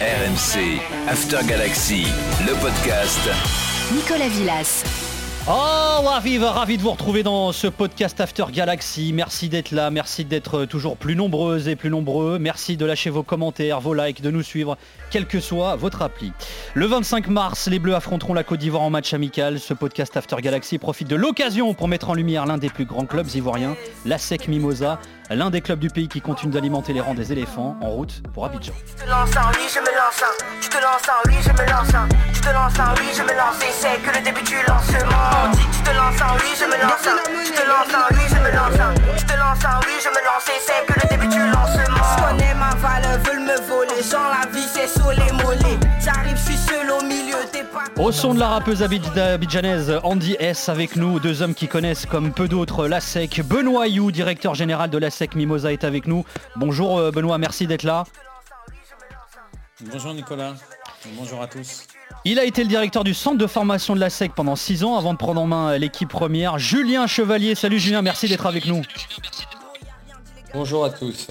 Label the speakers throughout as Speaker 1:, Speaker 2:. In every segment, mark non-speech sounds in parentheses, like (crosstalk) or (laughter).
Speaker 1: RMC, After Galaxy, le podcast.
Speaker 2: Nicolas Villas.
Speaker 3: Oh, ravi, ravi de vous retrouver dans ce podcast After Galaxy. Merci d'être là, merci d'être toujours plus nombreuses et plus nombreux. Merci de lâcher vos commentaires, vos likes, de nous suivre, quel que soit votre appli. Le 25 mars, les Bleus affronteront la Côte d'Ivoire en match amical. Ce podcast After Galaxy profite de l'occasion pour mettre en lumière l'un des plus grands clubs ivoiriens, la SEC Mimosa, l'un des clubs du pays qui continue d'alimenter les rangs des éléphants en route pour Abidjan.
Speaker 4: Tu te lances en oui, je me lance en. Tu te lances en oui, je me lance en. Tu te lances en oui, je me lance et c'est que le début du lancement. Tu te lances en oui, je me lance en. Tu te lances en oui, je me lance en. Tu te lances en oui, je me lance et c'est que le début du lancement. Je connais ma valeur, veulent me voler. Genre la vie c'est sur les mollets. J'arrive, je suis seul au milieu, t'es pas.
Speaker 3: Au son de la rappeuse abid- abidjanaise Andy S avec nous, deux hommes qui connaissent comme peu d'autres la SEC. Benoît You, directeur général de la SEC Mimosa est avec nous. Bonjour euh, Benoît, merci d'être là.
Speaker 5: Bonjour Nicolas, bonjour à tous.
Speaker 3: Il a été le directeur du centre de formation de la SEC pendant 6 ans avant de prendre en main l'équipe première. Julien Chevalier, salut Julien, merci d'être avec nous.
Speaker 6: Bonjour à tous.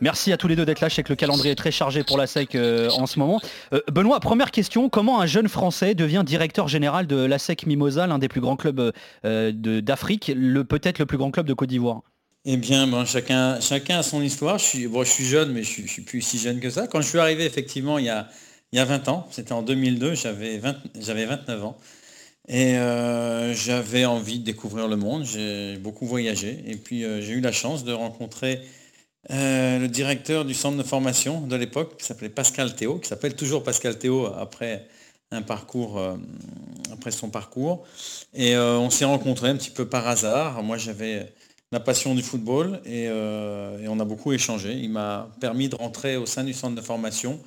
Speaker 3: Merci à tous les deux d'être là. Je sais que le calendrier est très chargé pour la SEC euh, en ce moment. Euh, Benoît, première question. Comment un jeune Français devient directeur général de la SEC Mimosa, l'un des plus grands clubs euh, d'Afrique, peut-être le plus grand club de Côte d'Ivoire?
Speaker 5: Eh bien, chacun, chacun a son histoire. Je suis, je suis jeune, mais je je suis plus si jeune que ça. Quand je suis arrivé, effectivement, il y a, il y a 20 ans, c'était en 2002, j'avais 20 j'avais 29 ans. Et j'avais envie de découvrir le monde, j'ai beaucoup voyagé. Et puis j'ai eu la chance de rencontrer euh, le directeur du centre de formation de l'époque, qui s'appelait Pascal Théo, qui s'appelle toujours Pascal Théo après un parcours, euh, après son parcours. Et euh, on s'est rencontrés un petit peu par hasard. Moi j'avais la passion du football et, on a beaucoup échangé. Il m'a permis de rentrer au sein du centre de formation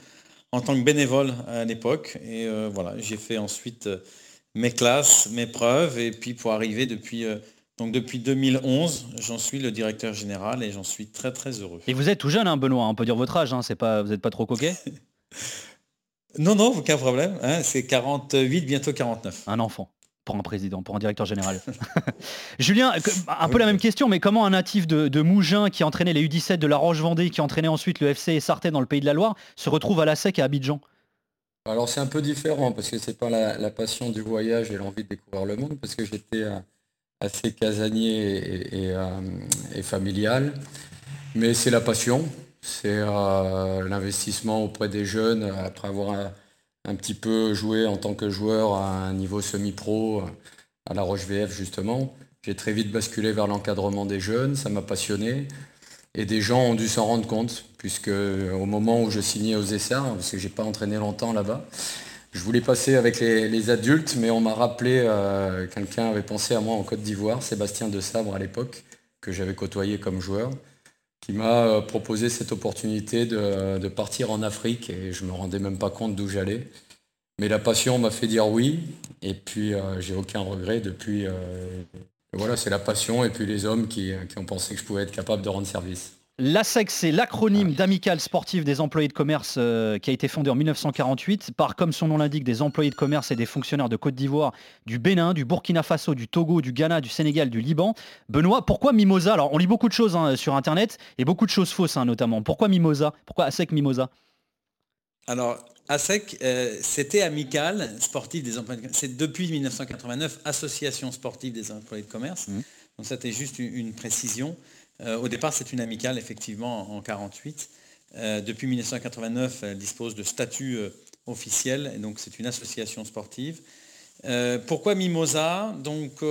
Speaker 5: en tant que bénévole à l'époque. Et voilà, j'ai fait ensuite mes classes, mes preuves, et puis pour arriver depuis, donc depuis 2011, j'en suis le directeur général et j'en suis très très heureux.
Speaker 3: Et vous êtes tout jeune, hein, Benoît. On peut dire votre âge. hein, c'est pas, vous n'êtes pas trop coquet? (laughs)
Speaker 5: Non, non, aucun problème. hein, c'est 48, bientôt 49.
Speaker 3: Un enfant pour un président, pour un directeur général. (laughs) Julien, un peu la même question, mais comment un natif de, de Mougins qui entraînait les U17 de la Roche-Vendée, qui entraînait ensuite le FC Sarthe dans le Pays de la Loire, se retrouve à la SEC à Abidjan?
Speaker 6: Alors c'est un peu différent parce que c'est pas la, la passion du voyage et l'envie de découvrir le monde parce que j'étais euh, assez casanier euh, et familial. Mais c'est la passion, c'est euh, l'investissement auprès des jeunes après avoir un, un petit peu joué en tant que joueur à un niveau semi-pro euh, à la Roche VF justement. J'ai très vite basculé vers l'encadrement des jeunes, ça m'a passionné. Et des gens ont dû s'en rendre compte, puisque au moment où je signais aux Essarts, parce que j'ai pas entraîné longtemps là-bas, je voulais passer avec les, adultes, mais on m'a rappelé, euh, quelqu'un avait pensé à moi en Côte d'Ivoire, Sébastien de Sabre à l'époque, que j'avais côtoyé comme joueur, qui m'a euh, proposé cette opportunité de, partir en Afrique, et je me rendais même pas compte d'où j'allais. Mais la passion m'a fait dire oui, et puis euh, j'ai aucun regret depuis. euh, voilà, c'est la passion et puis les hommes qui ont pensé que je pouvais être capable de rendre service.
Speaker 3: L'ASEC, c'est l'acronyme d'Amicale Sportive des employés de commerce euh, qui a été fondé en 1948 par, comme son nom l'indique, des employés de commerce et des fonctionnaires de Côte d'Ivoire, du Bénin, du Burkina Faso, du Togo, du Ghana, du Sénégal, du Liban. Benoît, pourquoi Mimosa? Alors, on lit beaucoup de choses hein, sur Internet et beaucoup de choses fausses hein, notamment. Pourquoi Mimosa? Pourquoi ASEC Mimosa?
Speaker 5: Alors, ASEC, euh, c'était amical sportif des employés de commerce. C'est depuis 1989, Association sportive des employés de commerce.
Speaker 3: Mhm.
Speaker 5: Donc c'était juste une, une précision. Euh, au départ, c'est une amicale, effectivement, en 48. Euh, depuis 1989, elle dispose de statut euh, officiel, et donc c'est une association sportive. Pourquoi Mimosa? Donc,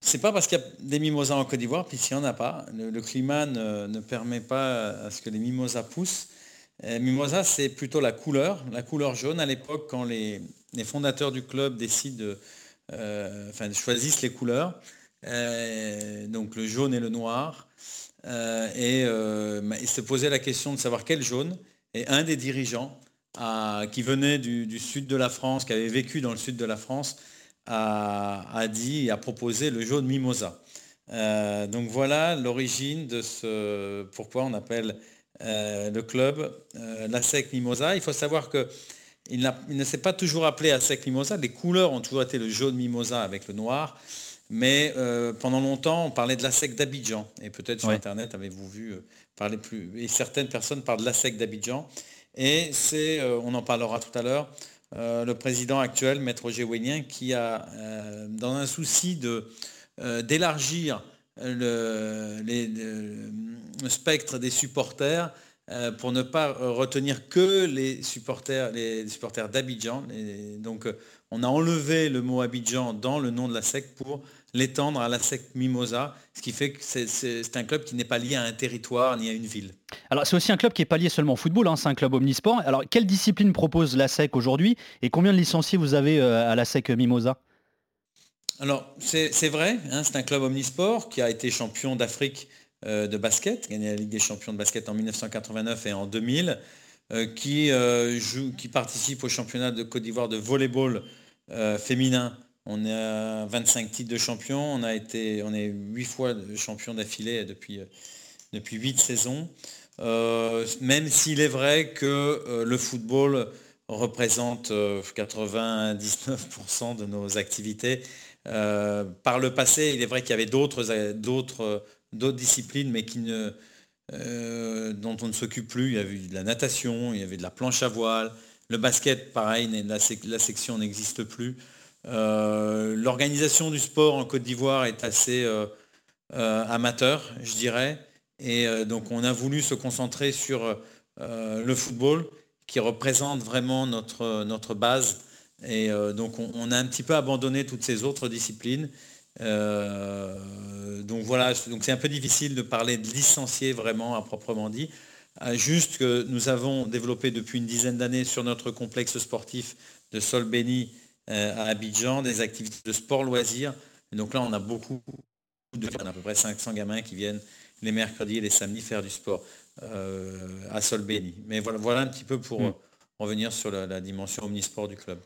Speaker 5: c'est pas parce qu'il y a des mimosas en Côte d'Ivoire, puis s'il n'y en a pas. Le, climat ne, permet pas à ce que les mimosas poussent. Mimosa, c'est plutôt la couleur, la couleur jaune. À l'époque, quand les, fondateurs du club décident de, enfin, choisissent les couleurs, donc le jaune et le noir, euh, et euh, ils se posaient la question de savoir quel jaune. Et un des dirigeants qui venait du, sud de la France, qui avait vécu dans le sud de la France, a, dit et a proposé le jaune mimosa. Euh, donc voilà l'origine de ce pourquoi on appelle euh, le club euh, la SEC Mimosa. Il faut savoir que il, il ne s'est pas toujours appelé ASEC Mimosa. Les couleurs ont toujours été le jaune Mimosa avec le noir. Mais euh, pendant longtemps, on parlait de la SEC d'Abidjan. Et peut-être sur
Speaker 3: Ouais.
Speaker 5: Internet, avez-vous vu euh, parler plus. Et certaines personnes parlent de la SEC d'Abidjan. Et c'est, on en parlera tout à l'heure, le président actuel, Maître Roger qui a, dans un souci d'élargir le, spectre des supporters, pour ne pas retenir que les supporters, les supporters d'Abidjan. Donc on a enlevé le mot Abidjan dans le nom de la SEC pour l'étendre à la SEC Mimosa, ce qui fait que c'est un club qui n'est pas lié à un territoire ni à une ville.
Speaker 3: Alors c'est aussi un club qui n'est pas lié seulement au football, hein, c'est un club omnisport. Alors quelle discipline propose la SEC aujourd'hui et combien de licenciés vous avez euh, à la SEC Mimosa?
Speaker 5: Alors c'est vrai, hein, c'est un club omnisport qui a été champion d'Afrique euh, de basket, gagné la Ligue des champions de basket en 1989 et en 2000. Euh, qui, joue, qui participe au championnat de Côte d'Ivoire de volleyball féminin on a 25 titres de champion, on, a été, on est 8 fois champion d'affilée depuis, depuis 8 saisons. Euh, même s'il est vrai que euh, le football représente 99% euh, de nos activités. par le passé, il est vrai qu'il y avait d'autres, d'autres, disciplines, mais qui ne, dont on ne s'occupe plus. Il y avait de la natation, il y avait de la planche à voile. Le basket, pareil, la, la section n'existe plus. Euh, l'organisation du sport en Côte d'Ivoire est assez euh, euh, amateur, je dirais. Et donc on a voulu se concentrer sur le football qui représente vraiment notre, notre base. Et donc on, a un petit peu abandonné toutes ces autres disciplines. Donc voilà, donc c'est un peu difficile de parler de licenciés vraiment à proprement dit. Juste que nous avons développé depuis une dizaine d'années sur notre complexe sportif de Solbeni euh, à Abidjan, des activités de sport loisirs. donc là, on a beaucoup de on a à peu près 500 gamins qui viennent les mercredis et les samedis faire du sport euh, à Solbeni. Mais voilà, voilà un petit peu pour mm. revenir sur la, dimension omnisport du club.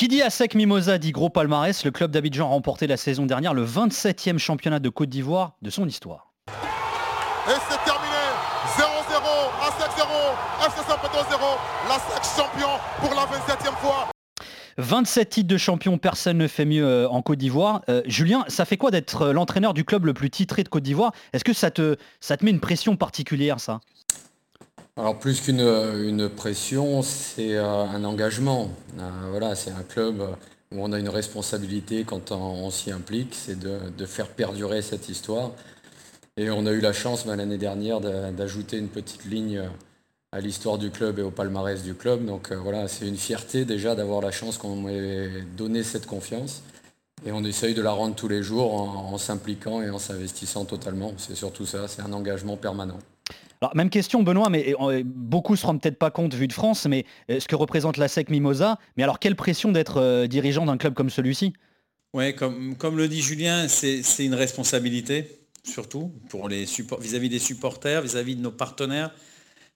Speaker 3: Qui dit ASEC Mimosa dit gros palmarès. Le club d'Abidjan a remporté la saison dernière le 27e championnat de Côte d'Ivoire de son histoire.
Speaker 7: Et c'est terminé 0-0, ASEC 0, FC 0, l'ASEC champion pour la 27e fois.
Speaker 3: 27 titres de champion, personne ne fait mieux euh, en Côte d'Ivoire. Euh, Julien, ça fait quoi d'être euh, l'entraîneur du club le plus titré de Côte d'Ivoire? Est-ce que ça te, ça te met une pression particulière, ça?
Speaker 6: Alors plus qu'une pression, c'est un engagement. voilà, c'est un club où on a une responsabilité quand on, s'y implique, c'est de, de, faire perdurer cette histoire. Et on a eu la chance ben, l'année dernière d'ajouter une petite ligne à l'histoire du club et au palmarès du club. Donc euh, voilà, c'est une fierté déjà d'avoir la chance qu'on m'ait donné cette confiance. Et on essaye de la rendre tous les jours en, s'impliquant et en s'investissant totalement. C'est surtout ça, c'est un engagement permanent.
Speaker 3: Alors, même question, Benoît, mais beaucoup ne se rendent peut-être pas compte vu de France, mais ce que représente la SEC Mimosa. Mais alors, quelle pression d'être euh, dirigeant d'un club comme celui-ci?
Speaker 5: Oui, comme, le dit Julien, c'est une responsabilité, surtout vis-à-vis des supporters, vis à -vis de nos partenaires,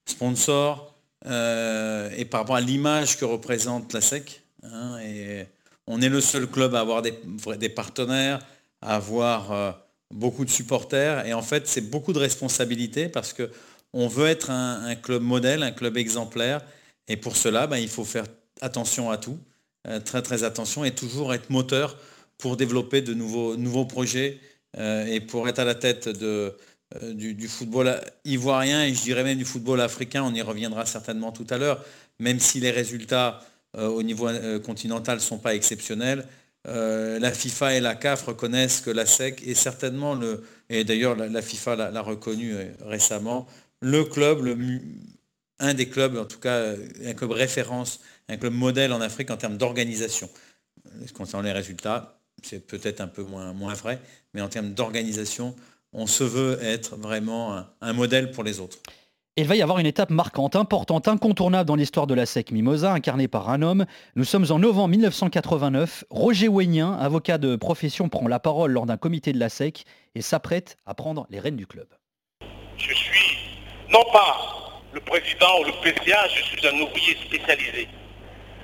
Speaker 5: sponsors euh, et par rapport à l'image que représente la SEC. Hein, on est le seul club à avoir des, partenaires, à avoir euh, beaucoup de supporters. Et en fait, c'est beaucoup de responsabilités parce que on veut être un, club modèle, un club exemplaire. Et pour cela, ben, il faut faire attention à tout, euh, très très attention, et toujours être moteur pour développer de nouveaux, nouveaux projets et pour être à la tête de, euh, du, football ivoirien et je dirais même du football africain, on y reviendra certainement tout à l'heure, même si les résultats euh, au niveau euh, continental ne sont pas exceptionnels. la FIFA et la CAF reconnaissent que la SEC est certainement le, et d'ailleurs la, FIFA l'a reconnu récemment, le club, le, un des clubs, en tout cas un club référence, un club modèle en Afrique en termes d'organisation. Concernant les résultats, c'est peut-être un peu moins, moins vrai, mais en termes d'organisation, on se veut être vraiment un, modèle pour les autres.
Speaker 3: Il va y avoir une étape marquante, importante, incontournable dans l'histoire de la SEC Mimosa, incarnée par un homme. Nous sommes en novembre 1989. Roger Ouénien, avocat de profession, prend la parole lors d'un comité de la SEC et s'apprête à prendre les rênes du club.
Speaker 8: Je suis non pas le président ou le PCA, je suis un ouvrier spécialisé.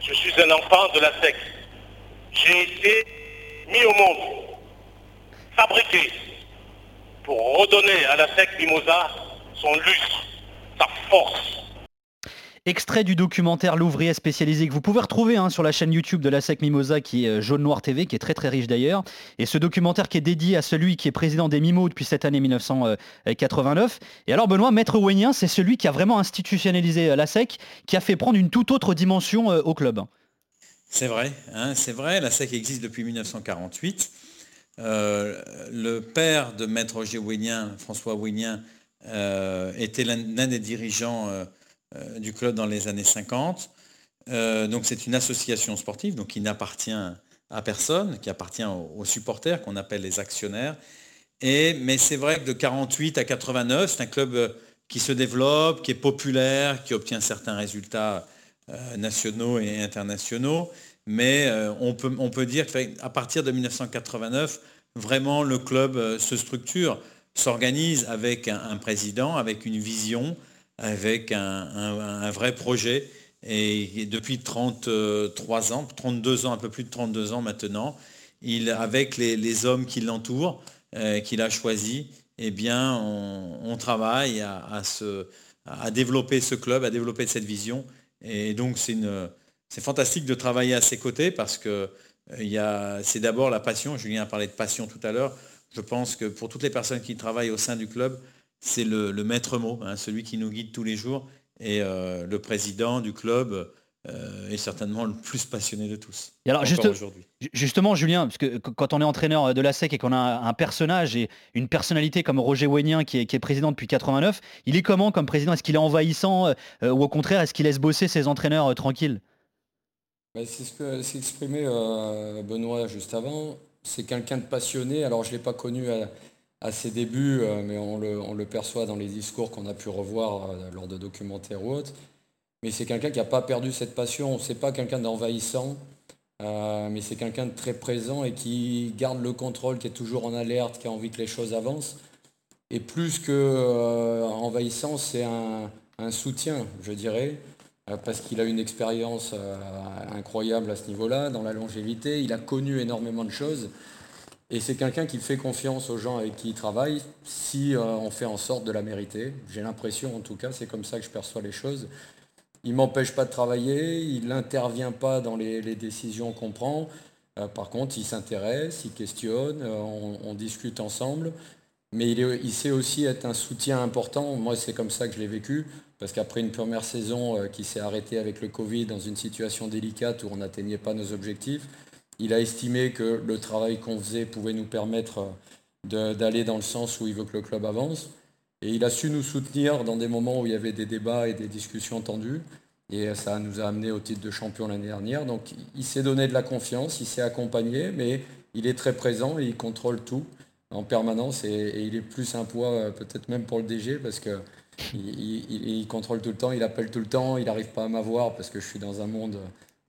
Speaker 8: Je suis un enfant de la SEC. J'ai été mis au monde, fabriqué, pour redonner à la SEC Mimosa son lustre, sa force.
Speaker 3: Extrait du documentaire L'ouvrier spécialisé que vous pouvez retrouver hein, sur la chaîne YouTube de la SEC Mimosa qui est euh, Jaune Noir TV, qui est très très riche d'ailleurs. Et ce documentaire qui est dédié à celui qui est président des Mimos depuis cette année 1989. Et alors Benoît, Maître Ouénien, c'est celui qui a vraiment institutionnalisé la SEC, qui a fait prendre une toute autre dimension au club.
Speaker 5: C'est vrai, hein, c'est vrai, la SEC existe depuis 1948. Euh, le père de Maître Roger Ouénien, François Ouénien, euh, était l'un des dirigeants euh, du club dans les années 50. donc c'est une association sportive donc qui n'appartient à personne, qui appartient aux, supporters qu'on appelle les actionnaires. Et, mais c'est vrai que de 48 à 89, c'est un club qui se développe, qui est populaire, qui obtient certains résultats euh, nationaux et internationaux. Mais euh, on, peut, dire qu'à partir de 1989, vraiment le club euh, se structure, s'organise avec un, président, avec une vision, avec un, vrai projet. Et, depuis 33 ans, 32 ans, un peu plus de 32 ans maintenant, avec les, hommes qui l'entourent, qu'il a choisis, eh bien, on, travaille à, à, développer ce club, à développer cette vision et donc c'est fantastique de travailler à ses côtés parce que euh, c'est d'abord la passion. Julien a parlé de passion tout à l'heure. Je pense que pour toutes les personnes qui travaillent au sein du club, c'est le, maître mot, hein, celui qui nous guide tous les jours. Et euh, le président du club euh, est certainement le plus passionné de tous.
Speaker 3: Et alors justement, Julien, parce que quand on est entraîneur de la SEC et qu'on a un personnage et une personnalité comme Roger Ouénien qui est, président depuis 89, il est comment comme président? Est-ce qu'il est envahissant euh, ou au contraire est-ce qu'il laisse bosser ses entraîneurs euh, tranquilles?
Speaker 6: Bah, C'est ce que s'est exprimé Benoît juste avant. C'est quelqu'un de passionné. Alors je ne l'ai pas connu à, ses débuts, mais on le, perçoit dans les discours qu'on a pu revoir lors de documentaires ou autres. Mais c'est quelqu'un qui n'a pas perdu cette passion. C'est pas quelqu'un d'envahissant, euh, mais c'est quelqu'un de très présent et qui garde le contrôle, qui est toujours en alerte, qui a envie que les choses avancent. Et plus que euh, c'est un, soutien, je dirais, euh, parce qu'il a une expérience incroyable à ce niveau-là, dans la longévité. Il a connu énormément de choses. Et c'est quelqu'un qui fait confiance aux gens avec qui il travaille si on fait en sorte de la mériter. J'ai l'impression, en tout cas, c'est comme ça que je perçois les choses. Il m'empêche pas de travailler, il n'intervient pas dans les, décisions qu'on prend. Euh, par contre, il s'intéresse, il questionne, euh, on, discute ensemble. Mais il, sait aussi être un soutien important. Moi, c'est comme ça que je l'ai vécu. Parce qu'après une première saison euh, qui s'est arrêtée avec le Covid dans une situation délicate où on n'atteignait pas nos objectifs, il a estimé que le travail qu'on faisait pouvait nous permettre d'aller dans le sens où il veut que le club avance. Et il a su nous soutenir dans des moments où il y avait des débats et des discussions tendues. Et ça nous a amené au titre de champion l'année dernière. Donc il s'est donné de la confiance, il s'est accompagné, mais il est très présent et il contrôle tout en permanence. Et, il est plus un poids euh, peut-être même pour le DG parce que il, contrôle tout le temps, il appelle tout le temps, il n'arrive pas à m'avoir parce que je suis dans un monde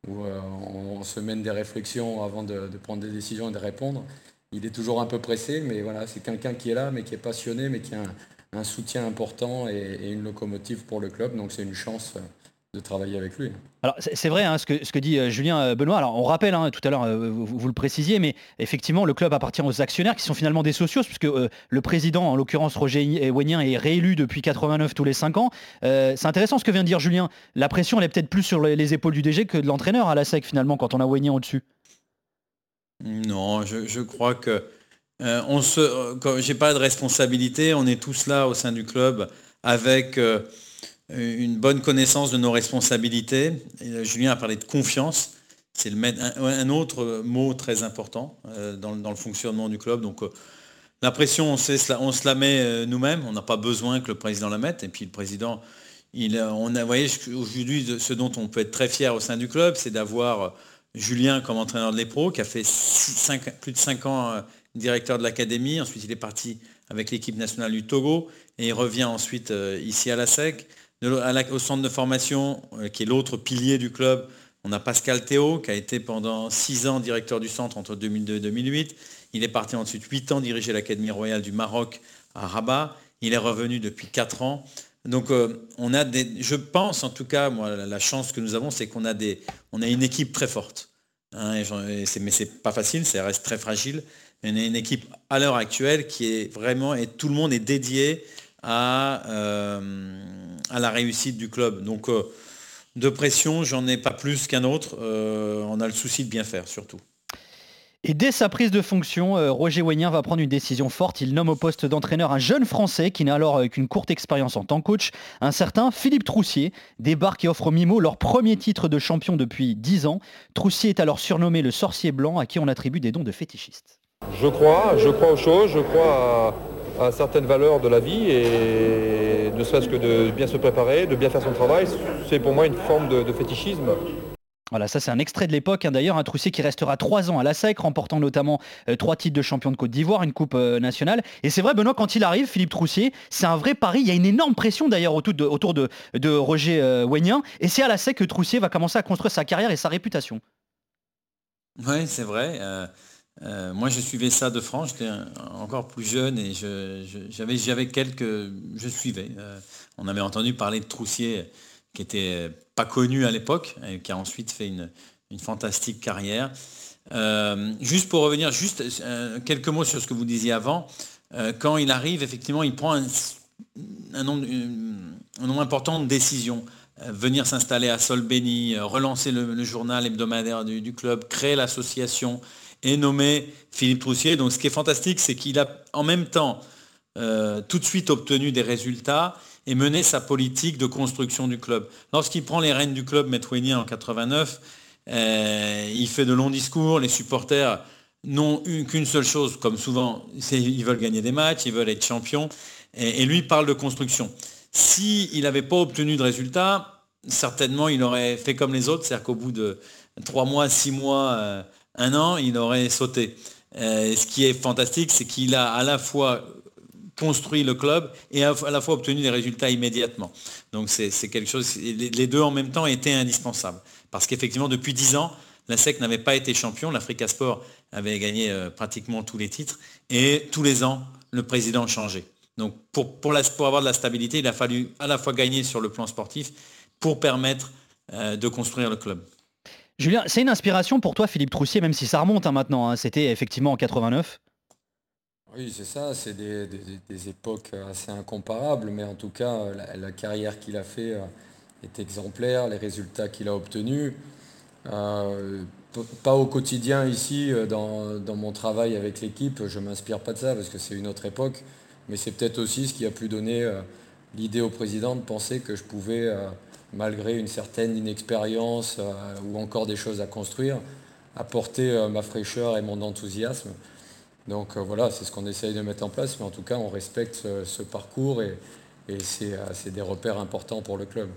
Speaker 6: où euh, on, se mène des réflexions avant de, prendre des décisions et de répondre. Il est toujours un peu pressé, mais voilà, c'est quelqu'un qui est là, mais qui est passionné, mais qui a un, un soutien important et, une locomotive pour le club. Donc c'est une chance euh, de travailler avec lui.
Speaker 3: Alors c'est vrai hein, ce, que, ce, que, dit euh, Julien euh, Benoît. Alors on rappelle hein, tout à l'heure, vous, le précisiez, mais effectivement le club appartient aux actionnaires qui sont finalement des socios, puisque le président, en l'occurrence Roger Wenien, est réélu depuis 89 tous les 5 ans. c'est intéressant ce que vient de dire Julien. La pression elle est peut-être plus sur les, épaules du DG que de l'entraîneur à la SEC finalement quand on a Wenien au-dessus.
Speaker 5: Non, je, je crois que euh, on se, euh, j'ai pas de responsabilité, on est tous là au sein du club avec euh, une bonne connaissance de nos responsabilités. Julien a parlé de confiance. C'est un, autre mot très important dans, le fonctionnement du club. Donc la pression, on, se la met nous-mêmes. On n'a pas besoin que le président la mette. Et puis le président, on a, aujourd'hui, ce dont on peut être très fier au sein du club, c'est d'avoir Julien comme entraîneur de l'EPRO, qui a fait plus de 5 ans directeur de l'académie. Ensuite, il est parti avec l'équipe nationale du Togo et il revient ensuite euh, ici à la SEC. Au centre de formation, euh, qui est l'autre pilier du club, on a Pascal Théo, qui a été pendant six ans directeur du centre entre 2002 et 2008. Il est parti ensuite huit ans diriger l'Académie royale du Maroc à Rabat. Il est revenu depuis quatre ans. Donc euh, on a des, je pense en tout cas, moi, la chance que nous avons, c'est qu'on a, des, on a une équipe très forte. Hein, mais c'est pas facile, ça reste très fragile. On a une équipe à l'heure actuelle qui est vraiment, et tout le monde est dédié à, euh, à la réussite du club. Donc, euh, de pression, j'en ai pas plus qu'un autre. on a le souci de bien faire surtout.
Speaker 3: Et dès sa prise de fonction, euh, Roger Weignin va prendre une décision forte. Il nomme au poste d'entraîneur un jeune Français qui n'a alors euh, qu'une courte expérience en tant que coach. Un certain Philippe Troussier débarque et offre aux Mimo leur premier titre de champion depuis 10 ans. Troussier est alors surnommé le sorcier blanc à qui on attribue des dons de fétichistes.
Speaker 9: Je crois, je crois aux choses, je crois à, certaines valeurs de la vie et ne serait-ce que de bien se préparer, de bien faire son travail, c'est pour moi une forme de fétichisme.
Speaker 3: Voilà, ça c'est un extrait de l'époque. Hein, d'ailleurs, un Troussier qui restera trois ans à la SEC, remportant notamment euh, trois titres de champion de Côte d'Ivoire, une coupe euh, nationale. Et c'est vrai, Benoît, quand il arrive, Philippe Troussier, c'est un vrai pari. Il y a une énorme pression d'ailleurs autour de, de, Roger euh, Et c'est à la SEC que Troussier va commencer à construire sa carrière et sa réputation.
Speaker 5: Oui, c'est vrai. Euh, moi, je suivais ça de France. J'étais encore plus jeune et j'avais quelques. Je suivais. on avait entendu parler de Troussier qui était pas connu à l'époque, et qui a ensuite fait une, fantastique carrière. Euh, juste pour revenir, juste euh, quelques mots sur ce que vous disiez avant. Euh, quand il arrive, effectivement, il prend un, nombre, important de décisions. venir s'installer à Solbeni, relancer le, journal hebdomadaire du, club, créer l'association et nommer Philippe Troussier. Donc ce qui est fantastique, c'est qu'il a en même temps tout de suite obtenu des résultats et mener sa politique de construction du club. Lorsqu'il prend les rênes du club Metwenia en 89, euh, il fait de longs discours, les supporters n'ont qu'une seule chose, comme souvent, ils veulent gagner des matchs, ils veulent être champions, et, lui parle de construction. S'il n'avait pas obtenu de résultats, certainement il aurait fait comme les autres, c'est-à-dire qu'au bout de trois mois, six mois, euh, un an, il aurait sauté. Euh, ce qui est fantastique, c'est qu'il a à la fois construit le club et à la fois obtenu des résultats immédiatement. Donc c'est quelque chose, les deux en même temps étaient indispensables. Parce qu'effectivement, depuis dix ans, la SEC n'avait pas été champion, l'Africa Sport avait gagné euh, pratiquement tous les titres, et tous les ans, le président changeait. Donc pour, avoir de la stabilité, il a fallu à la fois gagner sur le plan sportif pour permettre euh, de construire le club.
Speaker 3: Julien, c'est une inspiration pour toi, Philippe Troussier, même si ça remonte hein, maintenant. Hein. C'était effectivement en 89.
Speaker 6: Oui, c'est ça, c'est des, époques assez incomparables, mais en tout cas, la, carrière qu'il a fait euh, est exemplaire, les résultats qu'il a obtenus. Euh, pas au quotidien ici, euh, dans, mon travail avec l'équipe, je ne m'inspire pas de ça parce que c'est une autre époque, mais c'est peut-être aussi ce qui a pu donner l'idée au président de penser que je pouvais, malgré une certaine inexpérience ou encore des choses à construire, apporter ma fraîcheur et mon enthousiasme. Donc euh, voilà, c'est ce qu'on essaye de mettre en place, mais en tout cas, on respecte ce, parcours et, euh, c'est des repères importants pour le club.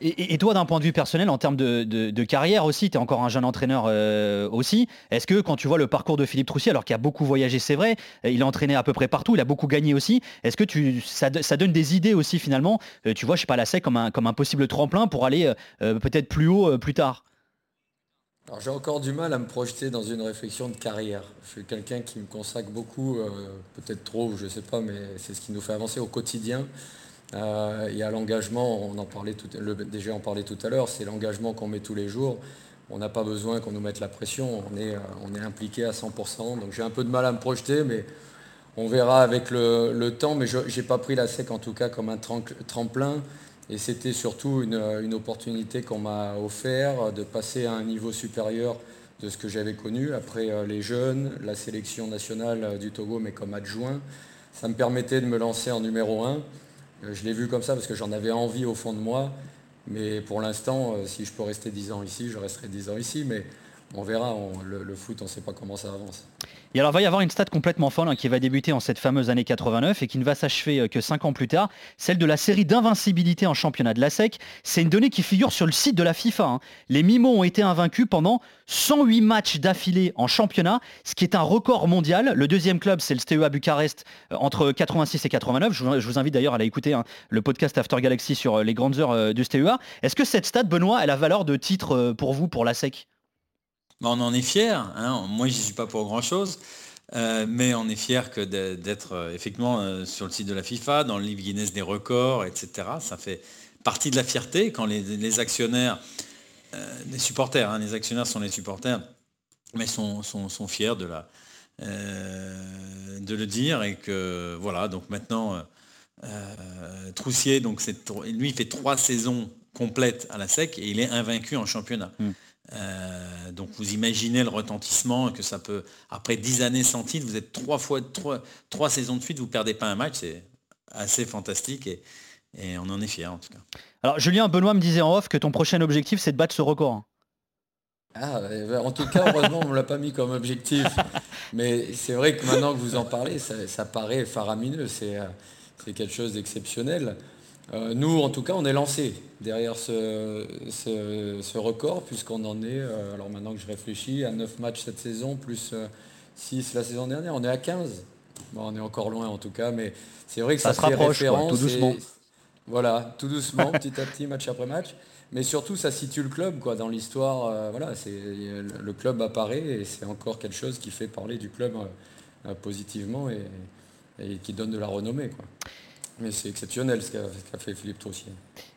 Speaker 3: Et, toi, d'un point de vue personnel, en termes de, carrière aussi, tu es encore un jeune entraîneur euh, aussi. Est-ce que quand tu vois le parcours de Philippe Troussier, alors qu'il a beaucoup voyagé, c'est vrai, il a entraîné à peu près partout, il a beaucoup gagné aussi, est-ce que tu, ça, donne des idées aussi finalement Tu vois, je sais pas, la SEC comme un, comme un possible tremplin pour aller peut-être plus haut plus tard?
Speaker 6: Alors j'ai encore du mal à me projeter dans une réflexion de carrière. Je suis quelqu'un qui me consacre beaucoup, euh, peut-être trop, je ne sais pas, mais c'est ce qui nous fait avancer au quotidien. Euh, il y a l'engagement, on en parlait tout, le en parlait tout à l'heure, c'est l'engagement qu'on met tous les jours. On n'a pas besoin qu'on nous mette la pression, on est, euh, on est impliqué à 100%. Donc j'ai un peu de mal à me projeter, mais on verra avec le, le temps. Mais je n'ai pas pris la SEC en tout cas comme un tremplin. Et c'était surtout une, opportunité qu'on m'a offert de passer à un niveau supérieur de ce que j'avais connu après euh, les jeunes, la sélection nationale du Togo, mais comme adjoint. Ça me permettait de me lancer en numéro 1. Euh, je l'ai vu comme ça parce que j'en avais envie au fond de moi. Mais pour l'instant, si je peux rester 10 ans ici, je resterai 10 ans ici. Mais on verra, le, foot, on ne sait pas comment ça avance.
Speaker 3: Et alors, il va y avoir une stat complètement folle hein, qui va débuter en cette fameuse année 89 et qui ne va s'achever euh, que 5 ans plus tard, celle de la série d'invincibilité en championnat de la SEC. C'est une donnée qui figure sur le site de la FIFA. Hein. Les Mimos ont été invaincus pendant 108 matchs d'affilée en championnat, ce qui est un record mondial. Le deuxième club, c'est le STEA Bucarest euh, entre 86 et 89. Je vous, invite d'ailleurs à aller écouter hein, le podcast After Galaxy sur euh, les grandes heures du STEA. Est-ce que cette stat, Benoît, a la valeur de titre pour vous, pour la SEC?
Speaker 5: On en est fier. Hein. Moi, je n'y suis pas pour grand-chose. Euh, mais on est fier d'être euh, effectivement euh, sur le site de la FIFA, dans le livre Guinness des records, etc. Ça fait partie de la fierté quand les, actionnaires, les supporters, hein, les actionnaires sont les supporters, mais sont, sont, fiers de, le dire et que voilà, donc maintenant, Troussier, donc lui, il fait trois saisons complète à la SEC et il est invaincu en championnat.
Speaker 3: Mm.
Speaker 5: Euh, donc vous imaginez le retentissement que ça peut. Après dix années sans titre, vous êtes trois fois trois, trois saisons de suite, vous perdez pas un match, c'est assez fantastique et, et on en est fiers en tout cas.
Speaker 3: Alors Julien Benoît me disait en off que ton prochain objectif c'est de battre ce record.
Speaker 6: Ah, eh ben, en tout cas, heureusement, on ne me l'a pas mis comme objectif. Mais c'est vrai que maintenant que vous en parlez, ça, ça paraît faramineux. C'est euh, c'est quelque chose d'exceptionnel. Euh, nous, en tout cas, on est lancé derrière ce, ce- ce record, puisqu'on en est, euh, alors maintenant que je réfléchis, à 9 matchs cette saison, plus 6 la saison dernière. On est à 15. Bon, on est encore loin en tout cas, mais c'est vrai que
Speaker 3: Ça
Speaker 6: ça,
Speaker 3: se
Speaker 6: fait
Speaker 3: rapproche, quoi, tout doucement.
Speaker 6: voilà, tout (laughs) doucement, petit à petit, match après match. Mais surtout, ça situe le club quoi, dans l'histoire. euh, voilà, c'est le club apparaît et c'est encore quelque chose qui fait parler du club euh, euh, positivement et, et qui donne de la renommée. Quoi. Mais c'est exceptionnel ce qu'a fait Philippe Troussier.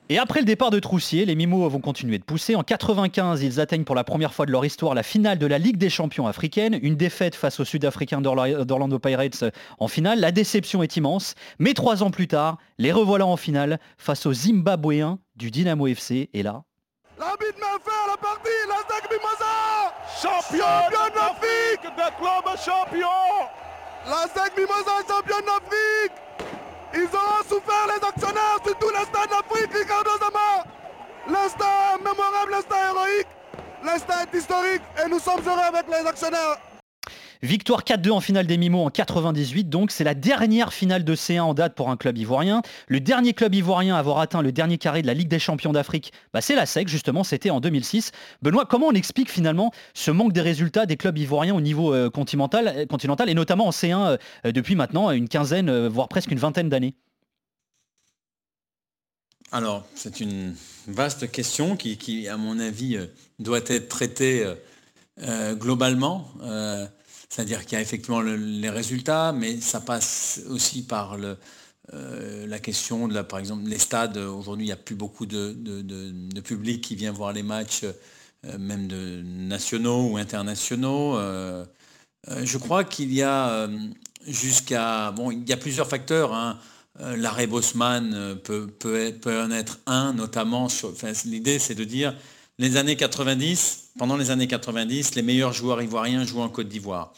Speaker 3: Et après le départ de Troussier, les Mimos vont continuer de pousser. En 95, ils atteignent pour la première fois de leur histoire la finale de la Ligue des champions africaine. Une défaite face aux Sud-Africains d'Orla- d'Orlando Pirates en finale. La déception est immense. Mais trois ans plus tard, les revoilà en finale face aux Zimbabwéens du Dynamo FC. Et là,
Speaker 7: L'arbitre fin à la partie, la Mimosa Champion d'Afrique des clubs champions La Mimosa est championne d'Afrique Ils auront souffert les actionnaires sur tout l'instant d'Afrique, Ricardo Zama L'instant mémorable, l'instant héroïque, l'instant historique. Et nous sommes heureux avec les actionnaires
Speaker 3: Victoire 4-2 en finale des Mimos en 98, donc c'est la dernière finale de C1 en date pour un club ivoirien. Le dernier club ivoirien à avoir atteint le dernier carré de la Ligue des champions d'Afrique, bah, c'est la SEC justement, c'était en 2006. Benoît, comment on explique finalement ce manque des résultats des clubs ivoiriens au niveau euh, continental, euh, continental et notamment en C1 euh, depuis maintenant une quinzaine, voire presque une vingtaine d'années?
Speaker 5: Alors, c'est une vaste question qui, à mon avis, doit être traitée globalement. C'est-à-dire qu'il y a effectivement le- les résultats, mais ça passe aussi par euh, la question de, par exemple, les stades. Aujourd'hui, il n'y a plus beaucoup de, public qui vient voir les matchs, euh, même de nationaux ou internationaux. Euh, je crois qu'il y a jusqu'à... Bon, il y a plusieurs facteurs. hein. L'arrêt Bosman peut, en être un, notamment L'idée, c'est de dire, les années 90, pendant les années 90, les meilleurs joueurs ivoiriens jouent en Côte d'Ivoire.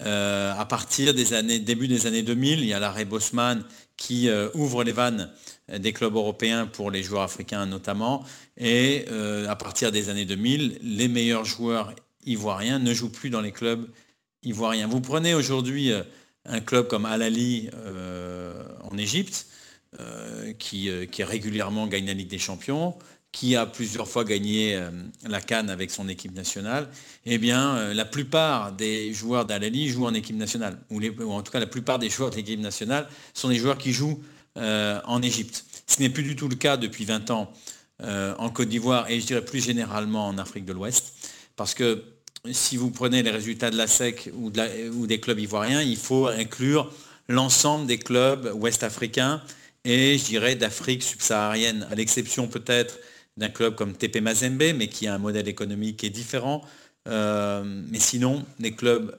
Speaker 5: Euh, à partir des années, début des années 2000, il y a l'arrêt Bosman qui euh, ouvre les vannes euh, des clubs européens pour les joueurs africains notamment. Et à partir des années 2000, les meilleurs joueurs ivoiriens ne jouent plus dans les clubs ivoiriens. Vous prenez aujourd'hui un club comme Al Ali euh, en Égypte, qui régulièrement gagne la Ligue des Champions, qui a plusieurs fois gagné euh, la Cannes avec son équipe nationale, eh bien, euh, la plupart des joueurs d'Al Ali jouent en équipe nationale, ou, en tout cas la plupart des joueurs de l'équipe nationale sont des joueurs qui jouent euh, en Égypte. Ce n'est plus du tout le cas depuis 20 ans en Côte d'Ivoire et je dirais plus généralement en Afrique de l'Ouest, parce que si vous prenez les résultats de la SEC ou des clubs ivoiriens, il faut inclure l'ensemble des clubs ouest-africains et je dirais d'Afrique subsaharienne, à l'exception peut-être d'un club comme TP Mazembe, mais qui a un modèle économique qui est différent. Euh, mais sinon, les clubs,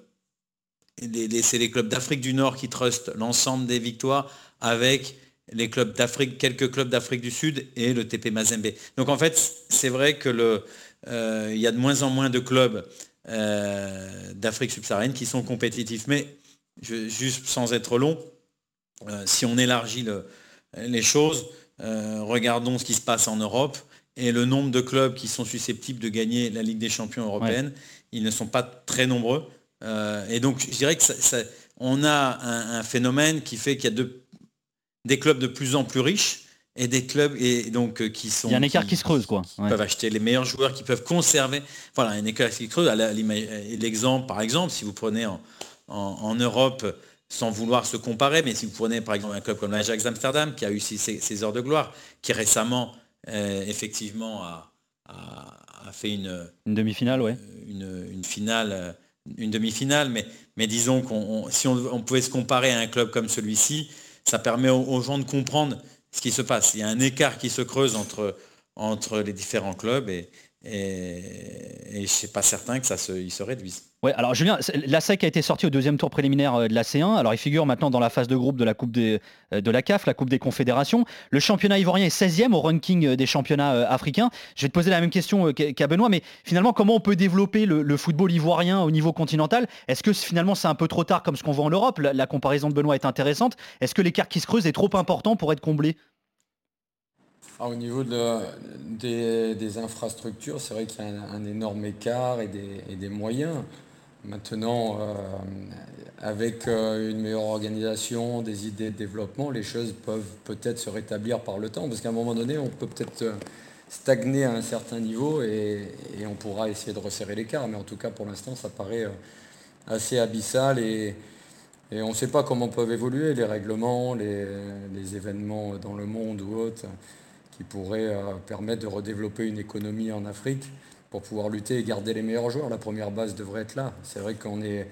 Speaker 5: c'est les clubs d'Afrique du Nord qui trustent l'ensemble des victoires avec les clubs d'Afrique, quelques clubs d'Afrique du Sud et le TP Mazembe. Donc en fait, c'est vrai que le, euh, y a de moins en moins de clubs euh, d'Afrique subsaharienne qui sont compétitifs. Mais juste sans être long, si on élargit le- les choses, regardons ce qui se passe en Europe et le nombre de clubs qui sont susceptibles de gagner la Ligue des champions européenne, ils ne sont pas très nombreux. Euh, et donc je dirais que ça- ça- on a un, un phénomène qui fait qu'il y a de- des clubs de plus en plus riches et des clubs et donc euh, qui sont
Speaker 3: Il y a un écart qui se creuse quoi. Ouais.
Speaker 5: peuvent acheter les meilleurs joueurs qui peuvent conserver. Voilà, un écart qui creuse. La- l'ima- L'exemple, par exemple, si vous prenez en, en- en Europe, sans vouloir se comparer, mais si vous prenez par exemple un club comme l'Ajax Amsterdam, qui a eu ses, heures de gloire, qui récemment, effectivement, a, a- a fait une,
Speaker 3: Une demi-finale, ouais.
Speaker 5: une, une finale, euh, une demi-finale, mais, mais disons qu'on on- si on, on pouvait se comparer à un club comme celui-ci, ça permet aux, aux gens de comprendre ce qui se passe. Il y a un écart qui se creuse entre, entre les différents clubs et, et, je ne suis pas certain que ça se, il se réduise.
Speaker 3: Ouais, alors Julien, la SEC a été sorti au deuxième tour préliminaire euh, de la C1. Alors il figure maintenant dans la phase de groupe de la Coupe des, euh, de la CAF, la Coupe des Confédérations. Le championnat ivoirien est 16e au ranking euh, des championnats africains. Je vais te poser la même question qu'à Benoît, mais finalement, comment on peut développer le, football ivoirien au niveau continental? Est-ce que finalement c'est un peu trop tard comme ce qu'on voit en Europe? La, la comparaison de Benoît est intéressante. Est-ce que l'écart qui se creuse est trop important pour être comblé?
Speaker 6: Ah, au niveau des, infrastructures, c'est vrai qu'il y a un, énorme écart et des, moyens. Maintenant, euh, avec euh, une meilleure organisation, des idées de développement, les choses peuvent peut-être se rétablir par le temps, parce qu'à un moment donné, on peut peut-être euh, stagner à un certain niveau et, on pourra essayer de resserrer l'écart. Mais en tout cas, pour l'instant, ça paraît assez abyssal et, on ne sait pas comment peuvent évoluer les règlements, les, événements dans le monde ou autres qui pourrait euh, permettre de redévelopper une économie en Afrique pour pouvoir lutter et garder les meilleurs joueurs. La première base devrait être là. C'est vrai qu'on est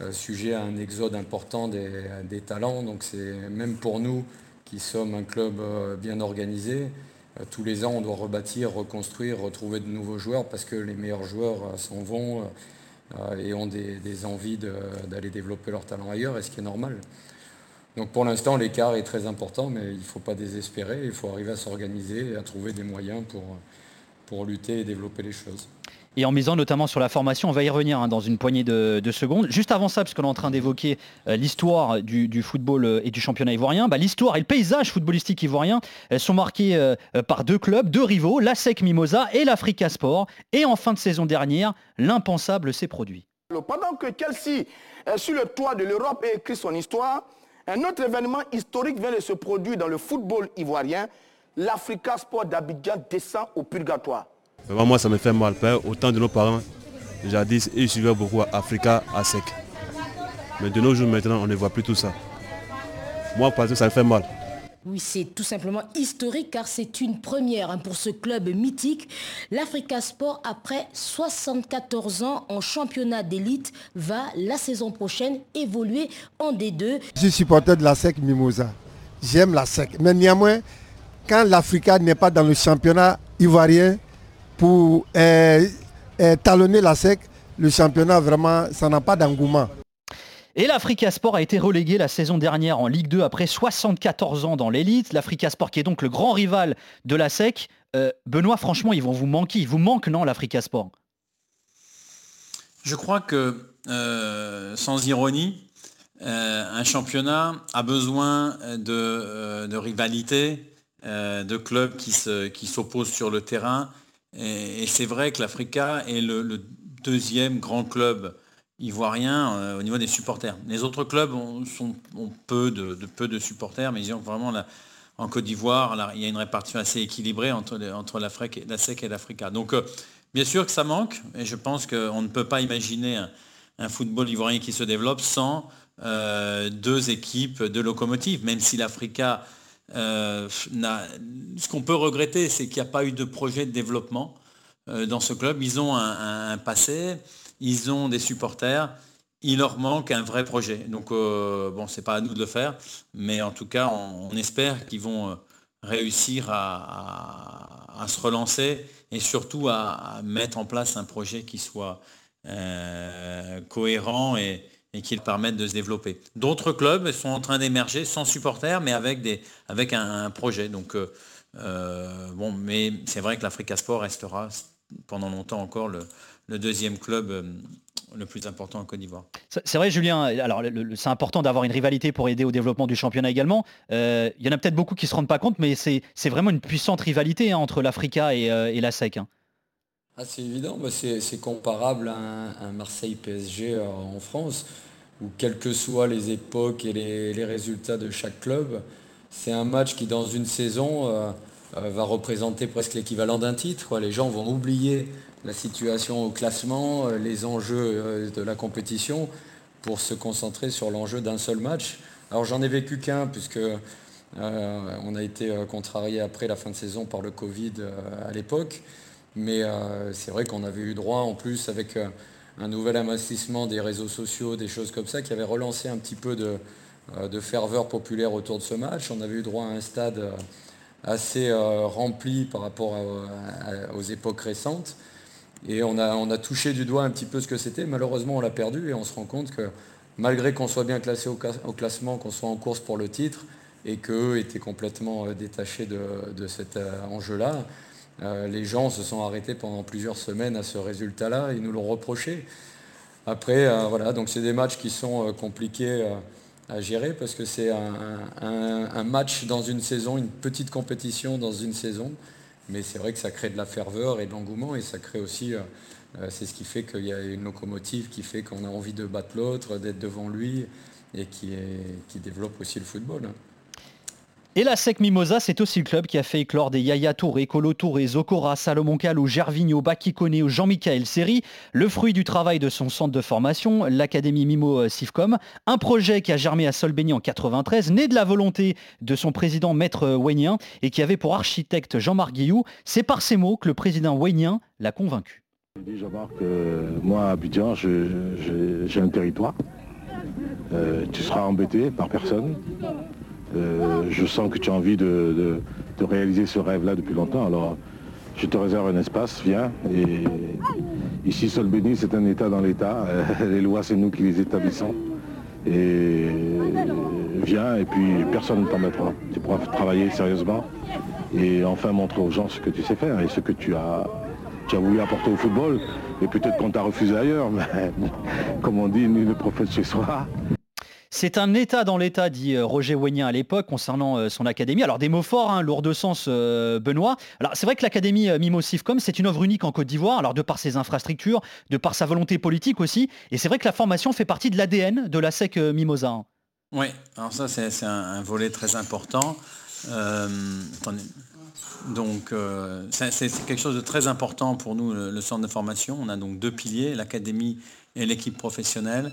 Speaker 6: euh, sujet à un exode important des, talents, donc c'est même pour nous qui sommes un club euh, bien organisé, tous les ans on doit rebâtir, reconstruire, retrouver de nouveaux joueurs parce que les meilleurs joueurs s'en vont et ont des, des envies d'aller développer leur talent ailleurs, et ce qui est normal. Donc pour l'instant, l'écart est très important, mais il ne faut pas désespérer, il faut arriver à s'organiser et à trouver des moyens pour, pour lutter et développer les choses.
Speaker 3: Et en misant notamment sur la formation, on va y revenir hein, dans une poignée de, secondes. Juste avant ça, parce qu'on est en train d'évoquer euh, l'histoire du, football euh, et du championnat ivoirien, bah, l'histoire et le paysage footballistique ivoirien sont marqués euh, par deux clubs, deux rivaux, la SEC Mimosa et l'Africa Sport. Et en fin de saison dernière, l'impensable s'est produit.
Speaker 10: Pendant que Chelsea, sur le toit de l'Europe, a écrit son histoire, un autre événement historique vient de se produire dans le football ivoirien. L'Africa Sport d'Abidjan descend au purgatoire.
Speaker 11: moi, ça me fait mal. Autant de nos parents, jadis, ils suivaient beaucoup Africa à sec. Mais de nos jours maintenant, on ne voit plus tout ça. Moi, parce que ça me fait mal.
Speaker 12: Oui, c'est tout simplement historique car c'est une première hein, pour ce club mythique. L'Africa Sport, après 74 ans en championnat d'élite, va la saison prochaine évoluer en D2.
Speaker 13: Je suis supporter de la SEC Mimosa. J'aime la SEC. Mais néanmoins, quand l'Africa n'est pas dans le championnat ivoirien pour euh, euh, talonner la SEC, le championnat vraiment, ça n'a pas d'engouement.
Speaker 3: Et l'Africa Sport a été relégué la saison dernière en Ligue 2 après 74 ans dans l'élite. L'Africa Sport qui est donc le grand rival de la SEC. Euh, Benoît, franchement, ils vont vous manquer. Ils vous manquent, non, l'Africa Sport?
Speaker 5: Je crois que, euh, sans ironie, euh, un championnat a besoin de, rivalité, de clubs qui s'opposent sur le terrain. Et, c'est vrai que l'Africa est le, deuxième grand club ivoirien euh, au niveau des supporters. Les autres clubs ont, peu, de, peu de supporters, mais ils ont vraiment en Côte d'Ivoire, il y a une répartition assez équilibrée entre, entre la, SEC et l'Africa. Donc euh, bien sûr que ça manque, et je pense qu'on ne peut pas imaginer un, football ivoirien qui se développe sans euh, deux équipes de locomotives, même si l'Africa, ce qu'on peut regretter, c'est qu'il n'y a pas eu de projet de développement dans ce club. Ils ont un passé, ils ont des supporters, il leur manque un vrai projet. Donc euh, bon, c'est pas à nous de le faire, mais en tout cas, on, espère qu'ils vont euh, réussir à, se relancer et surtout à, mettre en place un projet qui soit euh, cohérent et, qui leur permette de se développer. D'autres clubs sont en train d'émerger sans supporters, mais avec, un, projet. Donc bon, mais c'est vrai que l'Africa Sport restera pendant longtemps encore le, deuxième club euh, le plus important en Côte d'Ivoire.
Speaker 3: C'est vrai Julien, c'est important d'avoir une rivalité pour aider au développement du championnat également. Euh, il y en a peut-être beaucoup qui ne se rendent pas compte, mais c'est vraiment une puissante rivalité hein, entre l'Africa et, euh, la SEC. Hein.
Speaker 6: Ah, c'est évident, bah, c'est comparable à un, Marseille-PSG en France, où quelles que soient les époques et les, résultats de chaque club, c'est un match qui dans une saison va représenter presque l'équivalent d'un titre. Les gens vont oublier la situation au classement, euh, les enjeux euh, de la compétition pour se concentrer sur l'enjeu d'un seul match. Alors j'en ai vécu qu'un puisque euh, on a été contrarié après la fin de saison par le Covid à l'époque. Mais c'est vrai qu'on avait eu droit en plus avec un nouvel amincissement des réseaux sociaux, des choses comme ça, qui avait relancé un petit peu de, de ferveur populaire autour de ce match. On avait eu droit à un stade assez rempli par rapport aux époques récentes. Et on a, touché du doigt un petit peu ce que c'était. Malheureusement, on l'a perdu et on se rend compte que malgré qu'on soit bien classé au, classement, qu'on soit en course pour le titre, et qu'eux étaient complètement euh, détachés de, cet euh, enjeu-là, euh, les gens se sont arrêtés pendant plusieurs semaines à ce résultat-là, ils nous l'ont reproché. Après, voilà, donc c'est des matchs qui sont compliqués à gérer parce que c'est un, match dans une saison, une petite compétition dans une saison. Mais c'est vrai que ça crée de la ferveur et de l'engouement et ça crée aussi, euh, euh, c'est ce qui fait qu'il y a une locomotive qui fait qu'on a envie de battre l'autre, d'être devant lui et qui, qui développe aussi le football.
Speaker 3: Et la SEC Mimosa, c'est aussi le club qui a fait éclore des Yaya Touré, Colo Touré, Zokora, Salomon Kalou, Gervinho, Bakikone ou Jean-Michel Seri, le fruit du travail de son centre de formation, l'Académie Mimo euh, Sifcom, un projet qui a germé à Solbeni en 93, né de la volonté de son président maître Wayneien et qui avait pour architecte Jean-Marc Guillou. C'est par ces mots que le président Wayneien l'a convaincu.
Speaker 14: Jean-Marc, euh, moi à Abidjan, j'ai un territoire. Euh, tu seras embêté par personne. Euh, je sens que tu as envie de, réaliser ce rêve-là depuis longtemps. Alors, je te réserve un espace, viens. Et ici, Solbeni, c'est un État dans l'État. Les lois, c'est nous qui les établissons. Et viens, et puis personne ne t'embêtera. Tu pourras travailler sérieusement et enfin montrer aux gens ce que tu sais faire et ce que tu as, tu as voulu apporter au football. Et peut-être qu'on t'a refusé ailleurs, mais (laughs) comme on dit, nul ne prophète chez soi.
Speaker 3: C'est un état dans l'état, dit euh, Roger Wagnin à l'époque, concernant euh, son académie. Alors des mots forts, hein, lourds de sens, euh, Benoît. Alors c'est vrai que l'académie Mimo Sifcom, c'est une œuvre unique en Côte d'Ivoire, alors de par ses infrastructures, de par sa volonté politique aussi. Et c'est vrai que la formation fait partie de l'ADN de la SEC Mimosa.
Speaker 5: Oui, alors ça c'est un, volet très important. donc c'est quelque chose de très important pour nous, le centre de formation. On a donc deux piliers, l'académie et l'équipe professionnelle.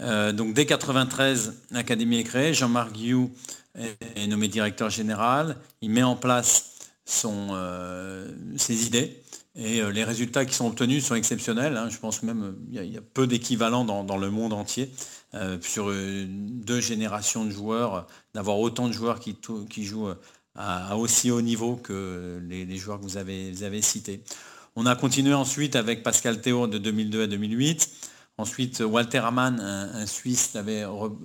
Speaker 5: Euh, donc dès 93, l'Académie est créée. Jean-Marc Guillou est, nommé directeur général. Il met en place euh, ses idées. Et euh, les résultats qui sont obtenus sont exceptionnels. Hein. Je pense même qu'il y, a peu d'équivalents dans, le monde entier. sur deux générations de joueurs, d'avoir autant de joueurs qui, jouent à, aussi haut niveau que les, joueurs que vous avez, vous avez cités. On a continué ensuite avec Pascal Théo de 2002 à 2008. Ensuite, Walter Hamann, un, Suisse, avait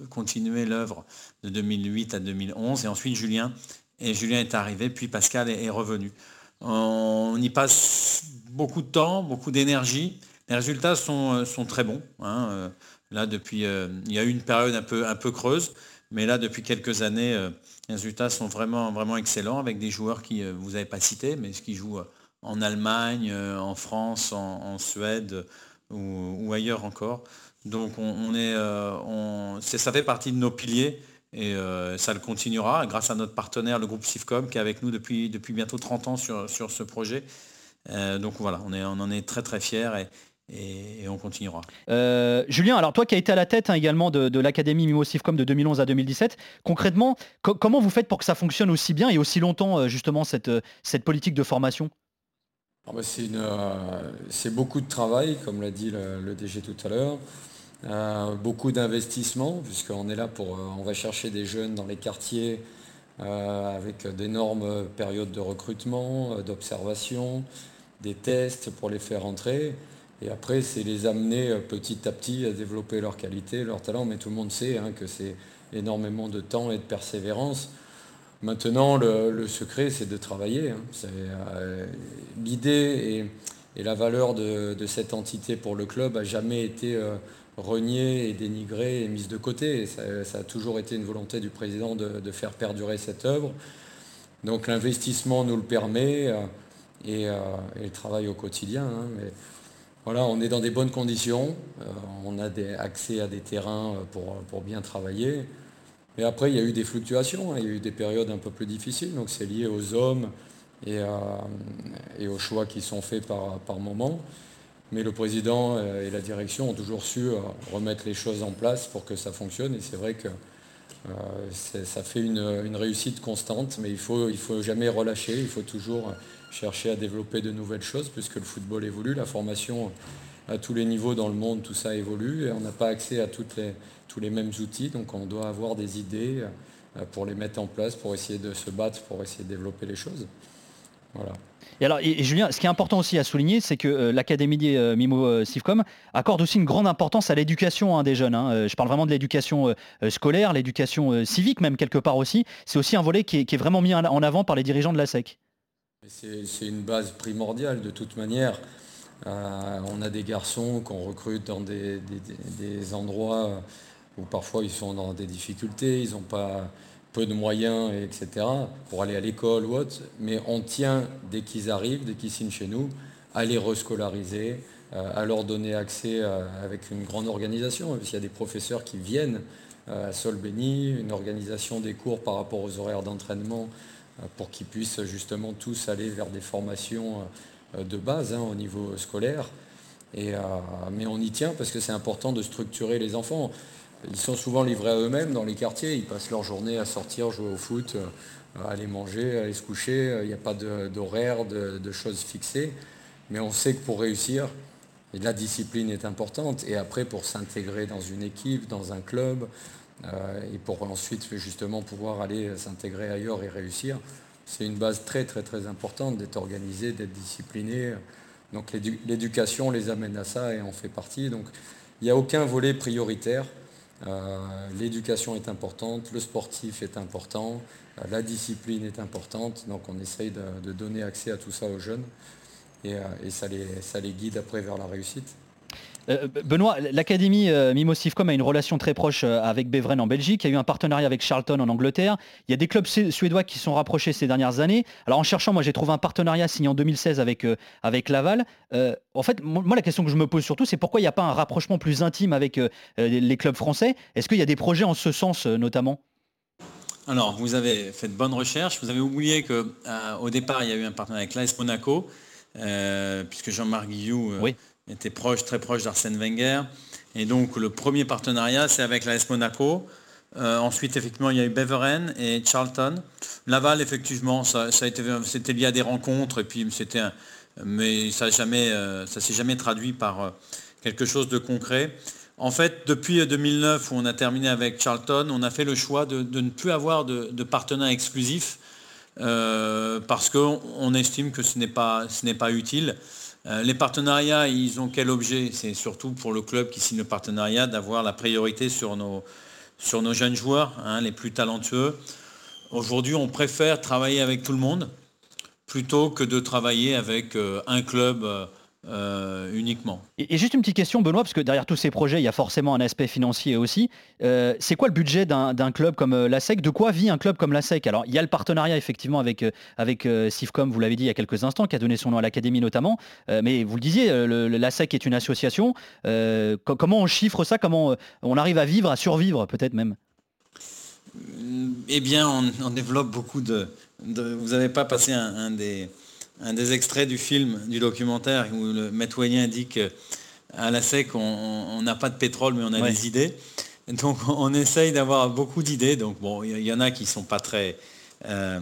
Speaker 5: continué l'œuvre de 2008 à 2011. Et ensuite, Julien. Et Julien est arrivé, puis Pascal est, revenu. On y passe beaucoup de temps, beaucoup d'énergie. Les résultats sont, euh, très bons. Hein. Euh, là, depuis, euh, il y a eu une période un peu, creuse, mais là, depuis quelques années, les résultats sont vraiment, excellents avec des joueurs qui, vous n'avez pas cités, mais qui jouent en Allemagne, en France, en Suède, ou, ailleurs encore. Donc on, est, euh, ça fait partie de nos piliers et euh, ça le continuera grâce à notre partenaire, le groupe Sifcom, qui est avec nous depuis, depuis bientôt 30 ans sur, sur ce projet. Euh, donc voilà, on, est, on en est très très fiers et, et, on continuera.
Speaker 3: Julien, alors toi qui as été à la tête hein, également de, l'Académie Mimo Sifcom de 2011 à 2017, concrètement, comment vous faites pour que ça fonctionne aussi bien et aussi longtemps justement cette, cette politique de formation?
Speaker 6: C'est beaucoup de travail, comme l'a dit le, DG tout à l'heure. Euh, beaucoup d'investissements, puisqu'on est là pour. Euh, on va chercher des jeunes dans les quartiers avec d'énormes périodes de recrutement, d'observation, des tests pour les faire entrer. Et après, c'est les amener petit à petit à développer leur qualité, leur talent. Mais tout le monde sait hein, que c'est énormément de temps et de persévérance. Maintenant, le, secret, c'est de travailler. Hein. Euh, l'idée et, la valeur de, cette entité pour le club a jamais été euh, reniée et dénigrée et mise de côté. ça, a toujours été une volonté du président de, faire perdurer cette œuvre. Donc l'investissement nous le permet euh, et, le travail au quotidien. Hein. Voilà, on est dans des bonnes conditions. on a accès à des terrains pour bien travailler. Mais après, il y a eu des fluctuations, hein. il y a eu des périodes un peu plus difficiles, donc c'est lié aux hommes et, aux choix qui sont faits par, moment. Mais le président euh, et la direction ont toujours su euh, remettre les choses en place pour que ça fonctionne. Et c'est vrai que euh, ça fait une, réussite constante, mais il ne faut, il faut jamais relâcher, il faut toujours chercher à développer de nouvelles choses, puisque le football évolue, la formation à tous les niveaux dans le monde, tout ça évolue, et on n'a pas accès à toutes les, tous les mêmes outils, donc on doit avoir des idées pour les mettre en place, pour essayer de se battre, pour essayer de développer les choses. Voilà.
Speaker 3: Et alors, et, Julien, ce qui est important aussi à souligner, c'est que euh, l'Académie euh, Mimo euh, Sifcom accorde aussi une grande importance à l'éducation hein, des jeunes. Hein. Je parle vraiment de l'éducation scolaire, l'éducation civique même quelque part aussi. C'est aussi un volet qui est, vraiment mis en avant par les dirigeants de la SEC.
Speaker 6: C'est une base primordiale de toute manière. On a des garçons qu'on recrute dans des, endroits où parfois ils sont dans des difficultés, ils n'ont pas peu de moyens, etc., pour aller à l'école ou autre, mais on tient, dès qu'ils arrivent, dès qu'ils signent chez nous, à les rescolariser, euh, à leur donner accès euh, avec une grande organisation. Il y a des professeurs qui viennent euh, à Solbeni, une organisation des cours par rapport aux horaires d'entraînement pour qu'ils puissent justement tous aller vers des formations de base hein, au niveau scolaire. Et, mais on y tient parce que c'est important de structurer les enfants. Ils sont souvent livrés à eux-mêmes dans les quartiers. Ils passent leur journée à sortir, jouer au foot, euh, aller manger, aller se coucher. Il n'y a pas d'horaire, de, choses fixées. Mais on sait que pour réussir, la discipline est importante. Et après, pour s'intégrer dans une équipe, dans un club, euh, et pour ensuite justement pouvoir aller s'intégrer ailleurs et réussir, c'est une base très très très importante d'être organisé, d'être discipliné. Donc l'éducation les amène à ça et on fait partie. Donc il n'y a aucun volet prioritaire. Euh, l'éducation est importante, le sportif est important, euh, la discipline est importante, donc on essaye de, donner accès à tout ça aux jeunes et, euh, ça, les, ça les guide après vers la réussite.
Speaker 3: Euh, Benoît, l'Académie euh, Mimosifcom a une relation très proche euh, avec Beveren en Belgique. Il y a eu un partenariat avec Charlton en Angleterre. Il y a des clubs suédois qui sont rapprochés ces dernières années. Alors en cherchant, moi j'ai trouvé un partenariat signé en 2016 avec, avec Laval. en fait, moi la question que je me pose surtout, c'est pourquoi il n'y a pas un rapprochement plus intime avec les clubs français? Est-ce qu'il y a des projets en ce sens notamment?
Speaker 5: Alors, vous avez fait de bonnes recherches. Vous avez oublié qu'au départ, il y a eu un partenariat avec l'AS Monaco, puisque Jean-Marc Guillou oui était proche, très proche d'Arsène Wenger. Et donc le premier partenariat, c'est avec l'AS Monaco. Euh, ensuite, effectivement, il y a eu Beveren et Charlton. Laval, effectivement, ça, a été, c'était lié à des rencontres, et puis c'était, mais ça jamais, euh, s'est jamais traduit par euh, quelque chose de concret. En fait, depuis 2009, où on a terminé avec Charlton, on a fait le choix de, ne plus avoir de, de partenaire exclusif parce qu'on estime que ce n'est pas, ce n'est pas utile. Euh, les partenariats, ils ont quel objet? C'est surtout pour le club qui signe le partenariat d'avoir la priorité sur nos, jeunes joueurs, hein, les plus talentueux. Aujourd'hui, on préfère travailler avec tout le monde plutôt que de travailler avec euh, un club euh, euh, uniquement.
Speaker 3: Et, juste une petite question, Benoît, parce que derrière tous ces projets, il y a forcément un aspect financier aussi. Euh, c'est quoi le budget d'un club comme euh, la SEC? De quoi vit un club comme la SEC? Alors, il y a le partenariat effectivement avec, avec Sifcom, vous l'avez dit il y a quelques instants, qui a donné son nom à l'Académie notamment. mais vous le disiez, la SEC est une association. comment on chiffre ça? Comment on arrive à vivre, à survivre peut-être même?
Speaker 5: Eh bien, on, développe beaucoup de, Vous n'avez pas passé un des un des extraits du film, du documentaire, où le maître dit qu'à la SEC, on n'a pas de pétrole, mais on a des idées. (laughs) Donc on essaye d'avoir beaucoup d'idées. Donc bon, il y, en a qui ne sont pas très euh,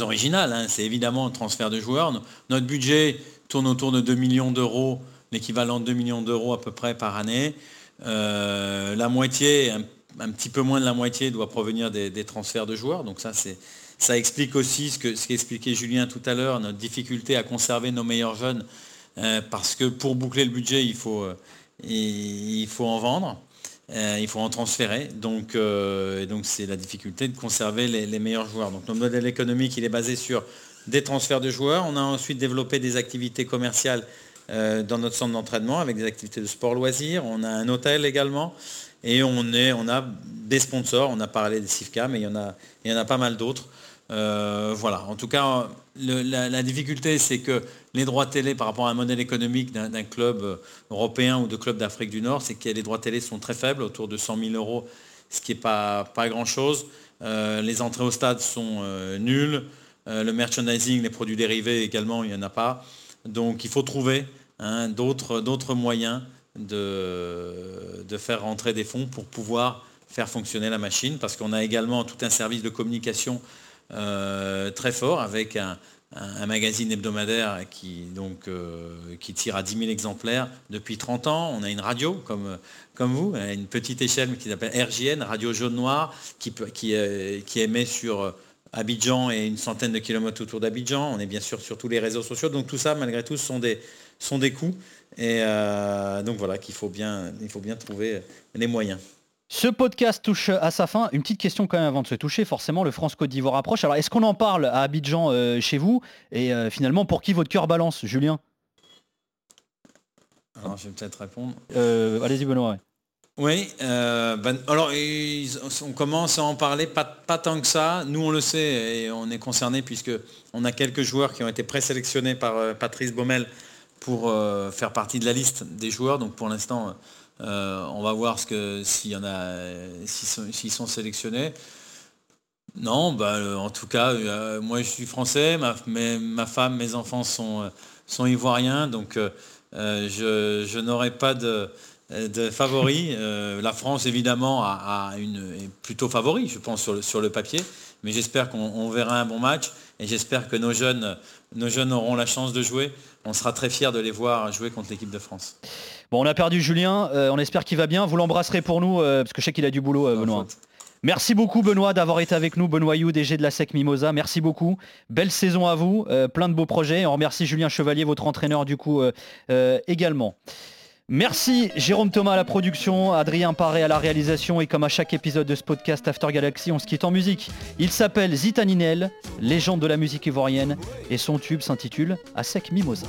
Speaker 5: originales. Hein. C'est évidemment un transfert de joueurs. Notre budget tourne autour de 2 millions d'euros, l'équivalent de 2 millions d'euros à peu près par année. Euh, la moitié, un, petit peu moins de la moitié doit provenir des, des transferts de joueurs. Donc ça, c'est ça explique aussi ce que ce qu'expliquait Julien tout à l'heure, notre difficulté à conserver nos meilleurs jeunes, euh, parce que pour boucler le budget, il faut, euh, il faut en vendre, euh, il faut en transférer. Donc, donc c'est la difficulté de conserver les, meilleurs joueurs. Donc notre modèle économique, il est basé sur des transferts de joueurs. On a ensuite développé des activités commerciales dans notre centre d'entraînement avec des activités de sport loisirs. On a un hôtel également. Et on, est, on a des sponsors. On a parlé des CIFCA, mais il y en a, il y en a pas mal d'autres. Euh, voilà, en tout cas, la, difficulté, c'est que les droits télé par rapport à un modèle économique d'un club euh, européen ou de club d'Afrique du Nord, c'est que les droits télé sont très faibles, autour de 100 000 euros, ce qui n'est pas, grand-chose. Euh, les entrées au stade sont nulles. le merchandising, les produits dérivés également, il n'y en a pas. Donc il faut trouver hein, d'autres moyens de, de faire rentrer des fonds pour pouvoir faire fonctionner la machine, parce qu'on a également tout un service de communication euh, très fort avec un, magazine hebdomadaire qui, donc, qui tire à 10 000 exemplaires depuis 30 ans. On a une radio comme, comme vous, à une petite échelle qui s'appelle RJN, Radio Jaune Noir, qui, qui, émet sur Abidjan et une centaine de kilomètres autour d'Abidjan. On est bien sûr sur tous les réseaux sociaux. Donc tout ça, malgré tout, sont des, sont des coûts. Et euh, donc voilà qu'il faut bien, il faut bien trouver les moyens.
Speaker 3: Ce podcast touche à sa fin. Une petite question quand même avant de se toucher. Forcément, le France-Côte d'Ivoire approche. Alors, est-ce qu'on en parle à Abidjan euh, chez vous Et euh, finalement, pour qui votre cœur balance, Julien?
Speaker 5: Alors, je vais peut-être répondre.
Speaker 3: Allez-y, Benoît.
Speaker 5: Oui, ben, alors on commence à en parler, pas, pas, tant que ça. Nous, on le sait et on est concerné puisque on a quelques joueurs qui ont été présélectionnés par Patrice Baumel pour euh, faire partie de la liste des joueurs. Donc pour l'instant, euh, on va voir s'ils sont, sélectionnés. Non, euh, en tout cas, moi je suis français, ma, femme, mes enfants sont, ivoiriens, donc je, n'aurai pas de, favoris. la France, évidemment, a, une, est plutôt favori, je pense, sur le papier, mais j'espère qu'on verra un bon match et j'espère que nos jeunes, nos jeunes auront la chance de jouer on sera très fiers de les voir jouer contre l'équipe de France.
Speaker 3: Bon, on a perdu Julien, euh, on espère qu'il va bien. Vous l'embrasserez pour nous, euh, parce que je sais qu'il a du boulot, euh, Benoît. Merci beaucoup Benoît d'avoir été avec nous, Benoît You, DG de la SEC Mimosa. Merci beaucoup. Belle saison à vous, plein de beaux projets. On remercie Julien Chevalier, votre entraîneur du coup également. Merci Jérôme Thomas à la production, Adrien Paré à la réalisation et comme à chaque épisode de ce podcast After Galaxy, on se quitte en musique. Il s'appelle Zitaninel, légende de la musique ivoirienne et son tube s'intitule Asek Mimosa.